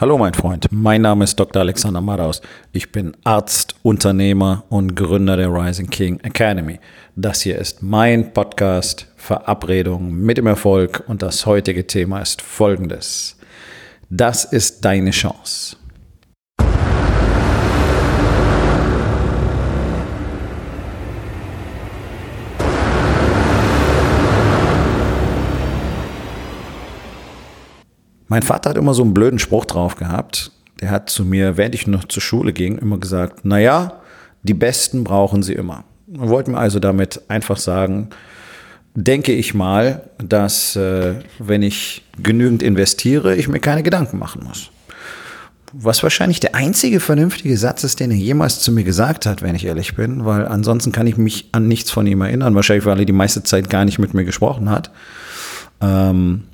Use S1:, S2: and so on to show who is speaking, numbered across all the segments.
S1: Hallo mein Freund, mein Name ist Dr. Alexander Madaus. Ich bin Arzt, Unternehmer und Gründer der Rising King Academy. Das hier ist mein Podcast Verabredung mit dem Erfolg und das heutige Thema ist folgendes. Das ist deine Chance. Mein Vater hat immer so einen blöden Spruch drauf gehabt. Der hat zu mir, während ich noch zur Schule ging, immer gesagt, naja, die Besten brauchen sie immer. Er wollte mir also damit einfach sagen, denke ich mal, dass äh, wenn ich genügend investiere, ich mir keine Gedanken machen muss. Was wahrscheinlich der einzige vernünftige Satz ist, den er jemals zu mir gesagt hat, wenn ich ehrlich bin, weil ansonsten kann ich mich an nichts von ihm erinnern, wahrscheinlich weil er die meiste Zeit gar nicht mit mir gesprochen hat. Ähm,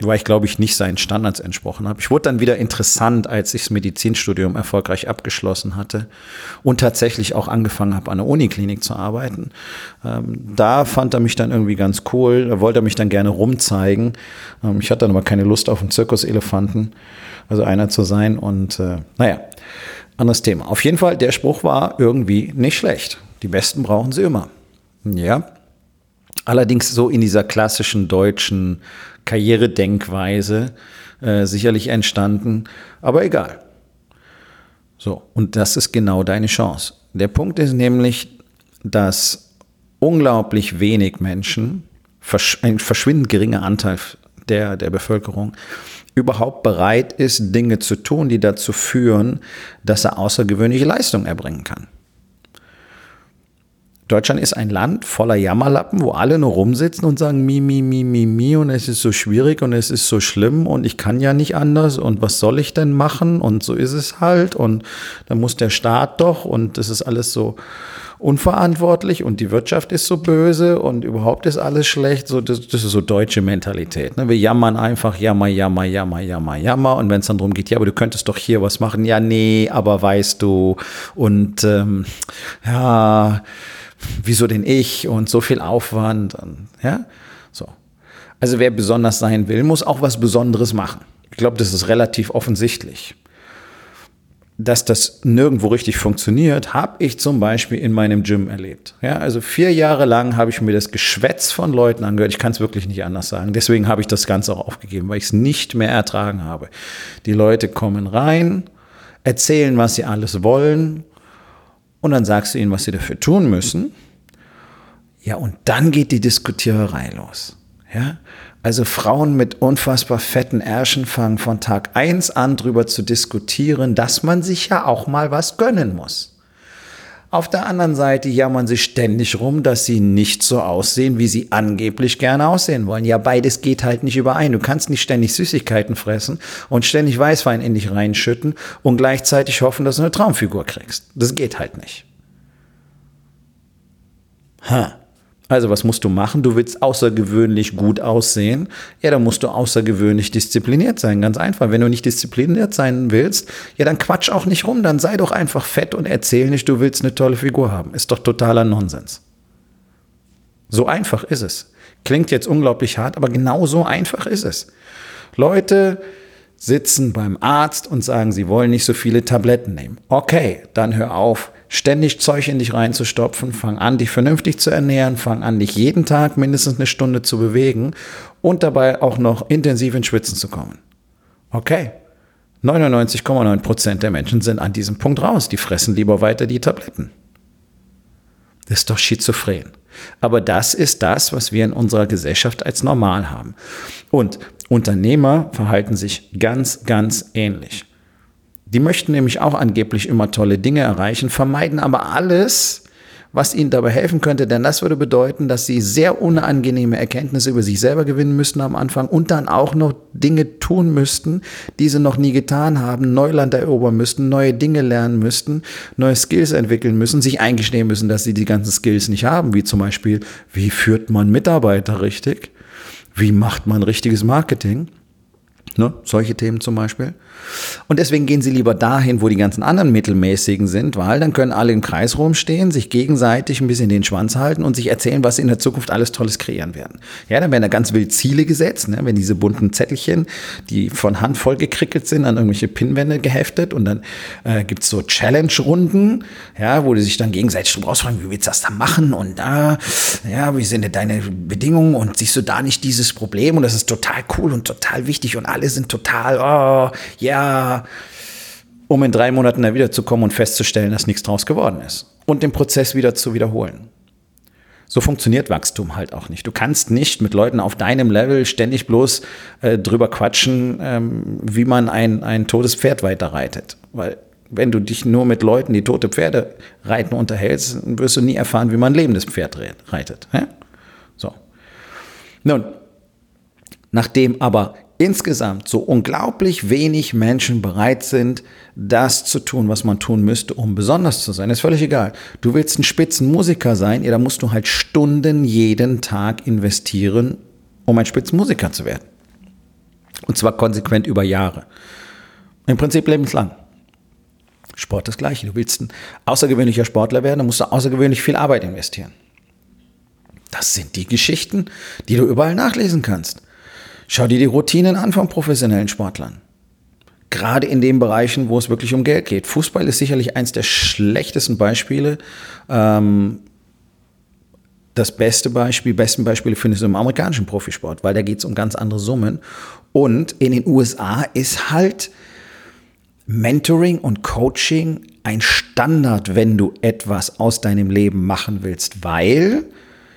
S1: weil ich glaube ich nicht seinen Standards entsprochen habe. Ich wurde dann wieder interessant, als ich das Medizinstudium erfolgreich abgeschlossen hatte und tatsächlich auch angefangen habe, an der Uniklinik zu arbeiten. Ähm, da fand er mich dann irgendwie ganz cool, da wollte er mich dann gerne rumzeigen. Ähm, ich hatte dann aber keine Lust auf einen Zirkuselefanten, also einer zu sein und äh, naja, anderes Thema. Auf jeden Fall, der Spruch war irgendwie nicht schlecht. Die Besten brauchen sie immer. Ja, Allerdings so in dieser klassischen deutschen Karrieredenkweise äh, sicherlich entstanden, aber egal. So, und das ist genau deine Chance. Der Punkt ist nämlich, dass unglaublich wenig Menschen, ein verschwindend geringer Anteil der, der Bevölkerung, überhaupt bereit ist, Dinge zu tun, die dazu führen, dass er außergewöhnliche Leistungen erbringen kann. Deutschland ist ein Land voller Jammerlappen, wo alle nur rumsitzen und sagen, mi, mi, mi, mi, mi, und es ist so schwierig und es ist so schlimm und ich kann ja nicht anders und was soll ich denn machen und so ist es halt und dann muss der Staat doch und das ist alles so unverantwortlich und die Wirtschaft ist so böse und überhaupt ist alles schlecht. So, das, das ist so deutsche Mentalität. Ne? Wir jammern einfach, jammer, jammer, jammer, jammer, jammer. Und wenn es dann darum geht, ja, aber du könntest doch hier was machen. Ja, nee, aber weißt du. Und ähm, ja, wieso denn ich und so viel Aufwand, und, ja, so. Also wer besonders sein will, muss auch was Besonderes machen. Ich glaube, das ist relativ offensichtlich. Dass das nirgendwo richtig funktioniert, habe ich zum Beispiel in meinem Gym erlebt. Ja, also vier Jahre lang habe ich mir das Geschwätz von Leuten angehört. Ich kann es wirklich nicht anders sagen. Deswegen habe ich das Ganze auch aufgegeben, weil ich es nicht mehr ertragen habe. Die Leute kommen rein, erzählen, was sie alles wollen und dann sagst du ihnen, was sie dafür tun müssen. Ja, und dann geht die Diskutiererei los. Ja? Also Frauen mit unfassbar fetten Ärschen fangen von Tag eins an drüber zu diskutieren, dass man sich ja auch mal was gönnen muss. Auf der anderen Seite jammern sie ständig rum, dass sie nicht so aussehen, wie sie angeblich gerne aussehen wollen. Ja, beides geht halt nicht überein. Du kannst nicht ständig Süßigkeiten fressen und ständig Weißwein in dich reinschütten und gleichzeitig hoffen, dass du eine Traumfigur kriegst. Das geht halt nicht. Ha. Also was musst du machen? Du willst außergewöhnlich gut aussehen. Ja, dann musst du außergewöhnlich diszipliniert sein. Ganz einfach. Wenn du nicht diszipliniert sein willst, ja, dann quatsch auch nicht rum. Dann sei doch einfach fett und erzähl nicht, du willst eine tolle Figur haben. Ist doch totaler Nonsens. So einfach ist es. Klingt jetzt unglaublich hart, aber genau so einfach ist es. Leute sitzen beim Arzt und sagen, sie wollen nicht so viele Tabletten nehmen. Okay, dann hör auf, ständig Zeug in dich reinzustopfen, fang an, dich vernünftig zu ernähren, fang an, dich jeden Tag mindestens eine Stunde zu bewegen und dabei auch noch intensiv ins Schwitzen zu kommen. Okay. 99,9 Prozent der Menschen sind an diesem Punkt raus. Die fressen lieber weiter die Tabletten. Das ist doch schizophren. Aber das ist das, was wir in unserer Gesellschaft als normal haben. Und Unternehmer verhalten sich ganz, ganz ähnlich. Die möchten nämlich auch angeblich immer tolle Dinge erreichen, vermeiden aber alles, was ihnen dabei helfen könnte, denn das würde bedeuten, dass sie sehr unangenehme Erkenntnisse über sich selber gewinnen müssten am Anfang und dann auch noch Dinge tun müssten, die sie noch nie getan haben, Neuland erobern müssten, neue Dinge lernen müssten, neue Skills entwickeln müssen, sich eingestehen müssen, dass sie die ganzen Skills nicht haben, wie zum Beispiel, wie führt man Mitarbeiter richtig, wie macht man richtiges Marketing Ne? Solche Themen zum Beispiel. Und deswegen gehen sie lieber dahin, wo die ganzen anderen Mittelmäßigen sind, weil dann können alle im Kreis rumstehen, sich gegenseitig ein bisschen den Schwanz halten und sich erzählen, was sie in der Zukunft alles Tolles kreieren werden. Ja, dann werden da ganz wild Ziele gesetzt, ne? wenn diese bunten Zettelchen, die von Hand voll gekrickelt sind, an irgendwelche Pinwände geheftet und dann äh, gibt's so Challenge-Runden, ja, wo die sich dann gegenseitig drüber ausfragen, wie willst du das da machen und da, ja, wie sind denn deine Bedingungen und siehst du da nicht dieses Problem und das ist total cool und total wichtig und alles alle sind total, oh, ja, um in drei Monaten da wiederzukommen und festzustellen, dass nichts draus geworden ist. Und den Prozess wieder zu wiederholen. So funktioniert Wachstum halt auch nicht. Du kannst nicht mit Leuten auf deinem Level ständig bloß äh, drüber quatschen, ähm, wie man ein, ein totes Pferd weiterreitet. Weil wenn du dich nur mit Leuten, die tote Pferde reiten, unterhältst, wirst du nie erfahren, wie man ein lebendes Pferd reitet. Ja? So. Nun, nachdem aber insgesamt so unglaublich wenig Menschen bereit sind, das zu tun, was man tun müsste, um besonders zu sein. Ist völlig egal. Du willst ein Spitzenmusiker sein, ja, da musst du halt Stunden jeden Tag investieren, um ein Spitzenmusiker zu werden. Und zwar konsequent über Jahre. Im Prinzip lebenslang. Sport das gleiche. Du willst ein außergewöhnlicher Sportler werden, dann musst du außergewöhnlich viel Arbeit investieren. Das sind die Geschichten, die du überall nachlesen kannst. Schau dir die Routinen an von professionellen Sportlern. Gerade in den Bereichen, wo es wirklich um Geld geht. Fußball ist sicherlich eins der schlechtesten Beispiele. Ähm, das beste Beispiel, besten Beispiele findest du im amerikanischen Profisport, weil da geht es um ganz andere Summen. Und in den USA ist halt Mentoring und Coaching ein Standard, wenn du etwas aus deinem Leben machen willst, weil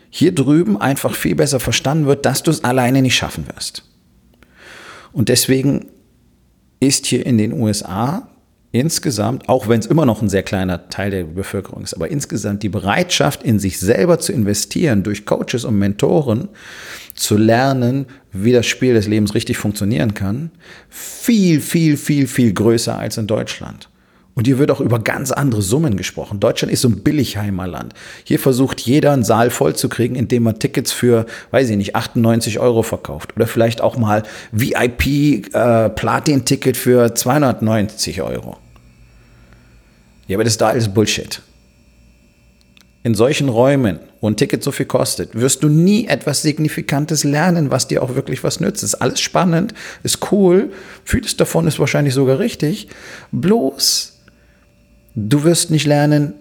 S1: hier drüben einfach viel besser verstanden wird, dass du es alleine nicht schaffen wirst. Und deswegen ist hier in den USA insgesamt, auch wenn es immer noch ein sehr kleiner Teil der Bevölkerung ist, aber insgesamt die Bereitschaft, in sich selber zu investieren, durch Coaches und Mentoren zu lernen, wie das Spiel des Lebens richtig funktionieren kann, viel, viel, viel, viel größer als in Deutschland. Und hier wird auch über ganz andere Summen gesprochen. Deutschland ist so ein Billigheimerland. Hier versucht jeder einen Saal voll zu kriegen, indem man Tickets für, weiß ich nicht, 98 Euro verkauft. Oder vielleicht auch mal VIP-Platin-Ticket äh, für 290 Euro. Ja, aber das ist da alles Bullshit. In solchen Räumen, wo ein Ticket so viel kostet, wirst du nie etwas Signifikantes lernen, was dir auch wirklich was nützt. Ist alles spannend, ist cool, vieles davon ist wahrscheinlich sogar richtig. Bloß Du wirst nicht lernen,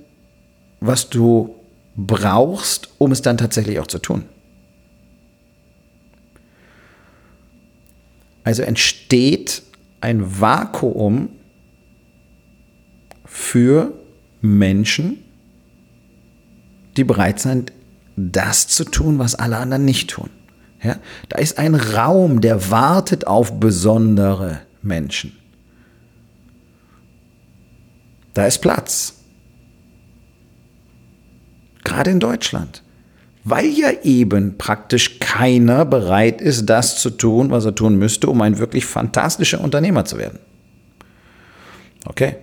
S1: was du brauchst, um es dann tatsächlich auch zu tun. Also entsteht ein Vakuum für Menschen, die bereit sind, das zu tun, was alle anderen nicht tun. Ja? Da ist ein Raum, der wartet auf besondere Menschen. Da ist Platz. Gerade in Deutschland. Weil ja eben praktisch keiner bereit ist, das zu tun, was er tun müsste, um ein wirklich fantastischer Unternehmer zu werden. Okay.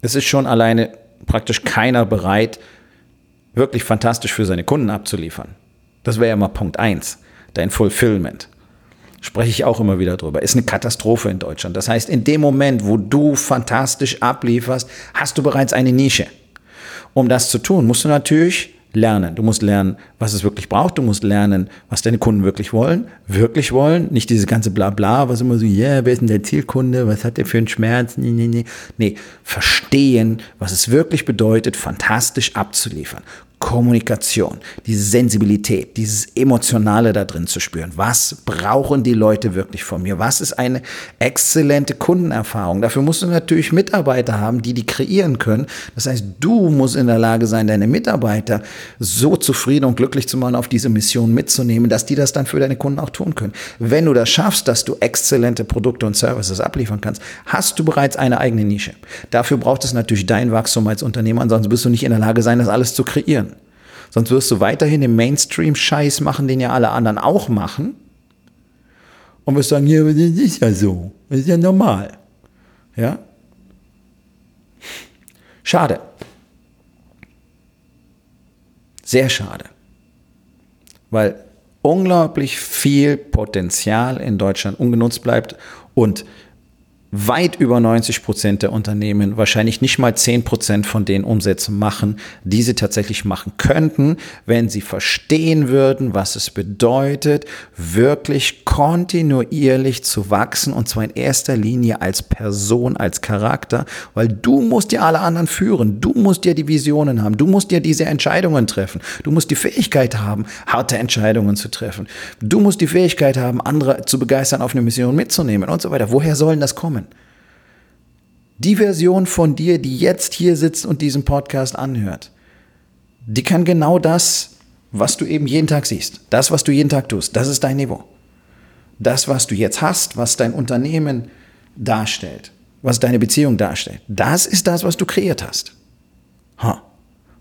S1: Es ist schon alleine praktisch keiner bereit, wirklich fantastisch für seine Kunden abzuliefern. Das wäre ja mal Punkt eins, dein Fulfillment spreche ich auch immer wieder drüber, ist eine Katastrophe in Deutschland. Das heißt, in dem Moment, wo du fantastisch ablieferst, hast du bereits eine Nische. Um das zu tun, musst du natürlich lernen. Du musst lernen, was es wirklich braucht. Du musst lernen, was deine Kunden wirklich wollen. Wirklich wollen. Nicht dieses ganze Blabla, was immer so, ja, yeah, wer ist denn der Zielkunde? Was hat der für einen Schmerz? Nee, nee, nee. Nee, verstehen, was es wirklich bedeutet, fantastisch abzuliefern. Kommunikation, diese Sensibilität, dieses Emotionale da drin zu spüren. Was brauchen die Leute wirklich von mir? Was ist eine exzellente Kundenerfahrung? Dafür musst du natürlich Mitarbeiter haben, die die kreieren können. Das heißt, du musst in der Lage sein, deine Mitarbeiter so zufrieden und glücklich zu machen, auf diese Mission mitzunehmen, dass die das dann für deine Kunden auch tun können. Wenn du das schaffst, dass du exzellente Produkte und Services abliefern kannst, hast du bereits eine eigene Nische. Dafür braucht es natürlich dein Wachstum als Unternehmer, ansonsten wirst du nicht in der Lage sein, das alles zu kreieren. Sonst wirst du weiterhin den Mainstream-Scheiß machen, den ja alle anderen auch machen. Und wirst sagen, ja, das ist ja so. Das ist ja normal. Ja? Schade. Sehr schade. Weil unglaublich viel Potenzial in Deutschland ungenutzt bleibt Und weit über 90 Prozent der Unternehmen, wahrscheinlich nicht mal 10 Prozent von den Umsätzen machen, die sie tatsächlich machen könnten, wenn sie verstehen würden, was es bedeutet, wirklich kontinuierlich zu wachsen und zwar in erster Linie als Person, als Charakter, weil du musst ja alle anderen führen, du musst ja die Visionen haben, du musst ja diese Entscheidungen treffen, du musst die Fähigkeit haben, harte Entscheidungen zu treffen, du musst die Fähigkeit haben, andere zu begeistern, auf eine Mission mitzunehmen und so weiter. Woher sollen das kommen? Die Version von dir, die jetzt hier sitzt und diesen Podcast anhört, die kann genau das, was du eben jeden Tag siehst, das, was du jeden Tag tust, das ist dein Niveau. Das, was du jetzt hast, was dein Unternehmen darstellt, was deine Beziehung darstellt, das ist das, was du kreiert hast. Huh.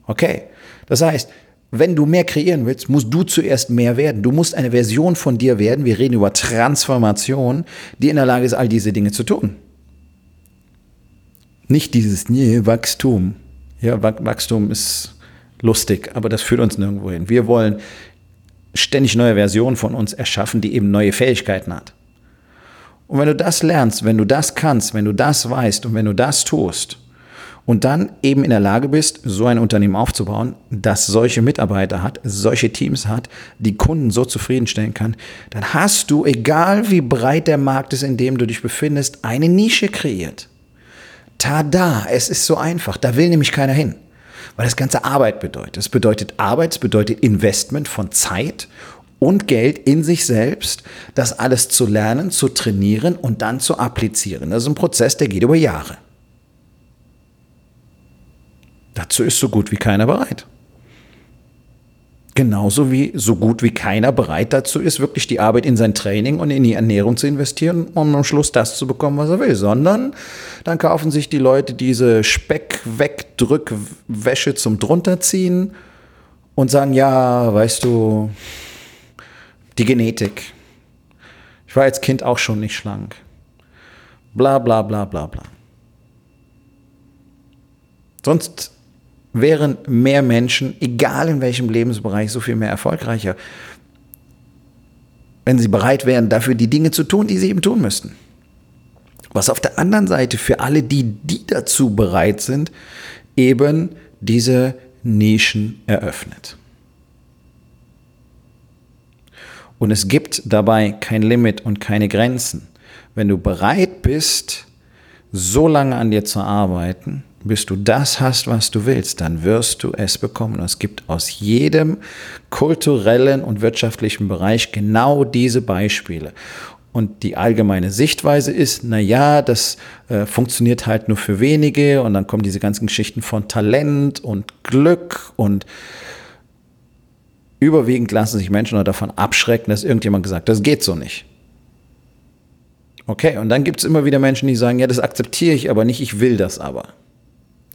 S1: Okay. Das heißt, wenn du mehr kreieren willst, musst du zuerst mehr werden. Du musst eine Version von dir werden. Wir reden über Transformation, die in der Lage ist, all diese Dinge zu tun. Nicht dieses nee, Wachstum. Ja, Wachstum ist lustig, aber das führt uns nirgendwo hin. Wir wollen ständig neue Versionen von uns erschaffen, die eben neue Fähigkeiten hat. Und wenn du das lernst, wenn du das kannst, wenn du das weißt und wenn du das tust und dann eben in der Lage bist, so ein Unternehmen aufzubauen, das solche Mitarbeiter hat, solche Teams hat, die Kunden so zufriedenstellen kann, dann hast du, egal wie breit der Markt ist, in dem du dich befindest, eine Nische kreiert. Tada, es ist so einfach. Da will nämlich keiner hin. Weil das ganze Arbeit bedeutet. Es bedeutet Arbeit, es bedeutet Investment von Zeit und Geld in sich selbst, das alles zu lernen, zu trainieren und dann zu applizieren. Das ist ein Prozess, der geht über Jahre. Dazu ist so gut wie keiner bereit. Genauso wie so gut wie keiner bereit dazu ist, wirklich die Arbeit in sein Training und in die Ernährung zu investieren, um am Schluss das zu bekommen, was er will. Sondern dann kaufen sich die Leute diese Speck-Wegdrückwäsche zum drunterziehen und sagen, ja, weißt du, die Genetik. Ich war als Kind auch schon nicht schlank. Bla bla bla bla bla. Sonst wären mehr Menschen, egal in welchem Lebensbereich, so viel mehr erfolgreicher, wenn sie bereit wären, dafür die Dinge zu tun, die sie eben tun müssten. Was auf der anderen Seite für alle, die, die dazu bereit sind, eben diese Nischen eröffnet. Und es gibt dabei kein Limit und keine Grenzen. Wenn du bereit bist, so lange an dir zu arbeiten, bis du das hast, was du willst, dann wirst du es bekommen. Es gibt aus jedem kulturellen und wirtschaftlichen Bereich genau diese Beispiele. Und die allgemeine Sichtweise ist, na ja, das äh, funktioniert halt nur für wenige und dann kommen diese ganzen Geschichten von Talent und Glück und überwiegend lassen sich Menschen davon abschrecken, dass irgendjemand gesagt, das geht so nicht. Okay, und dann gibt es immer wieder Menschen, die sagen, ja, das akzeptiere ich aber nicht, ich will das aber.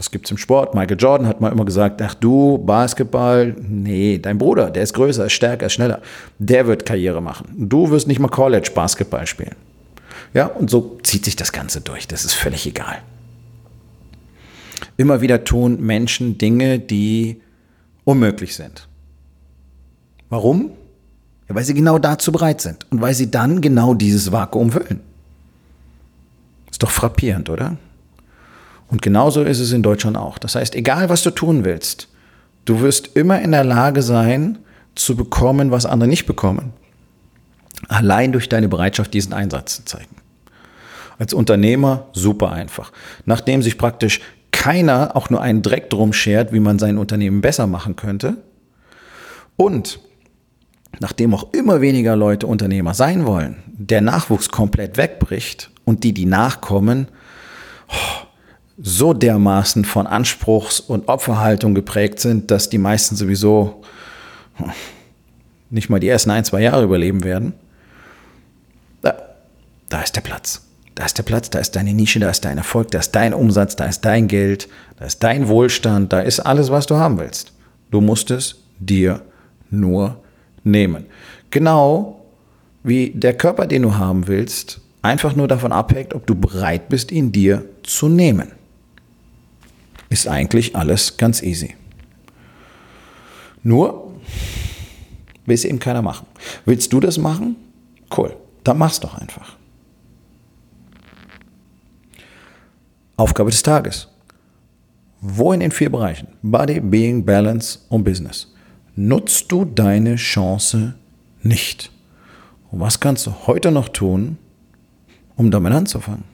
S1: Das gibt es im Sport. Michael Jordan hat mal immer gesagt, ach du, Basketball, nee, dein Bruder, der ist größer, ist stärker, ist schneller. Der wird Karriere machen. Du wirst nicht mal College Basketball spielen. Ja, und so zieht sich das Ganze durch. Das ist völlig egal. Immer wieder tun Menschen Dinge, die unmöglich sind. Warum? Ja, weil sie genau dazu bereit sind und weil sie dann genau dieses Vakuum füllen. Ist doch frappierend, oder? Und genauso ist es in Deutschland auch. Das heißt, egal was du tun willst, du wirst immer in der Lage sein, zu bekommen, was andere nicht bekommen. Allein durch deine Bereitschaft, diesen Einsatz zu zeigen. Als Unternehmer super einfach. Nachdem sich praktisch keiner auch nur einen Dreck drum schert, wie man sein Unternehmen besser machen könnte. Und nachdem auch immer weniger Leute Unternehmer sein wollen, der Nachwuchs komplett wegbricht und die, die nachkommen, oh, so dermaßen von Anspruchs- und Opferhaltung geprägt sind, dass die meisten sowieso nicht mal die ersten ein, zwei Jahre überleben werden. Da, da ist der Platz. Da ist der Platz, da ist deine Nische, da ist dein Erfolg, da ist dein Umsatz, da ist dein Geld, da ist dein Wohlstand, da ist alles, was du haben willst. Du musst es dir nur nehmen. Genau wie der Körper, den du haben willst, einfach nur davon abhängt, ob du bereit bist, ihn dir zu nehmen ist eigentlich alles ganz easy. Nur will es eben keiner machen. Willst du das machen? Cool, dann mach's doch einfach. Aufgabe des Tages. Wo in den vier Bereichen Body, Being, Balance und Business nutzt du deine Chance nicht? Und was kannst du heute noch tun, um damit anzufangen?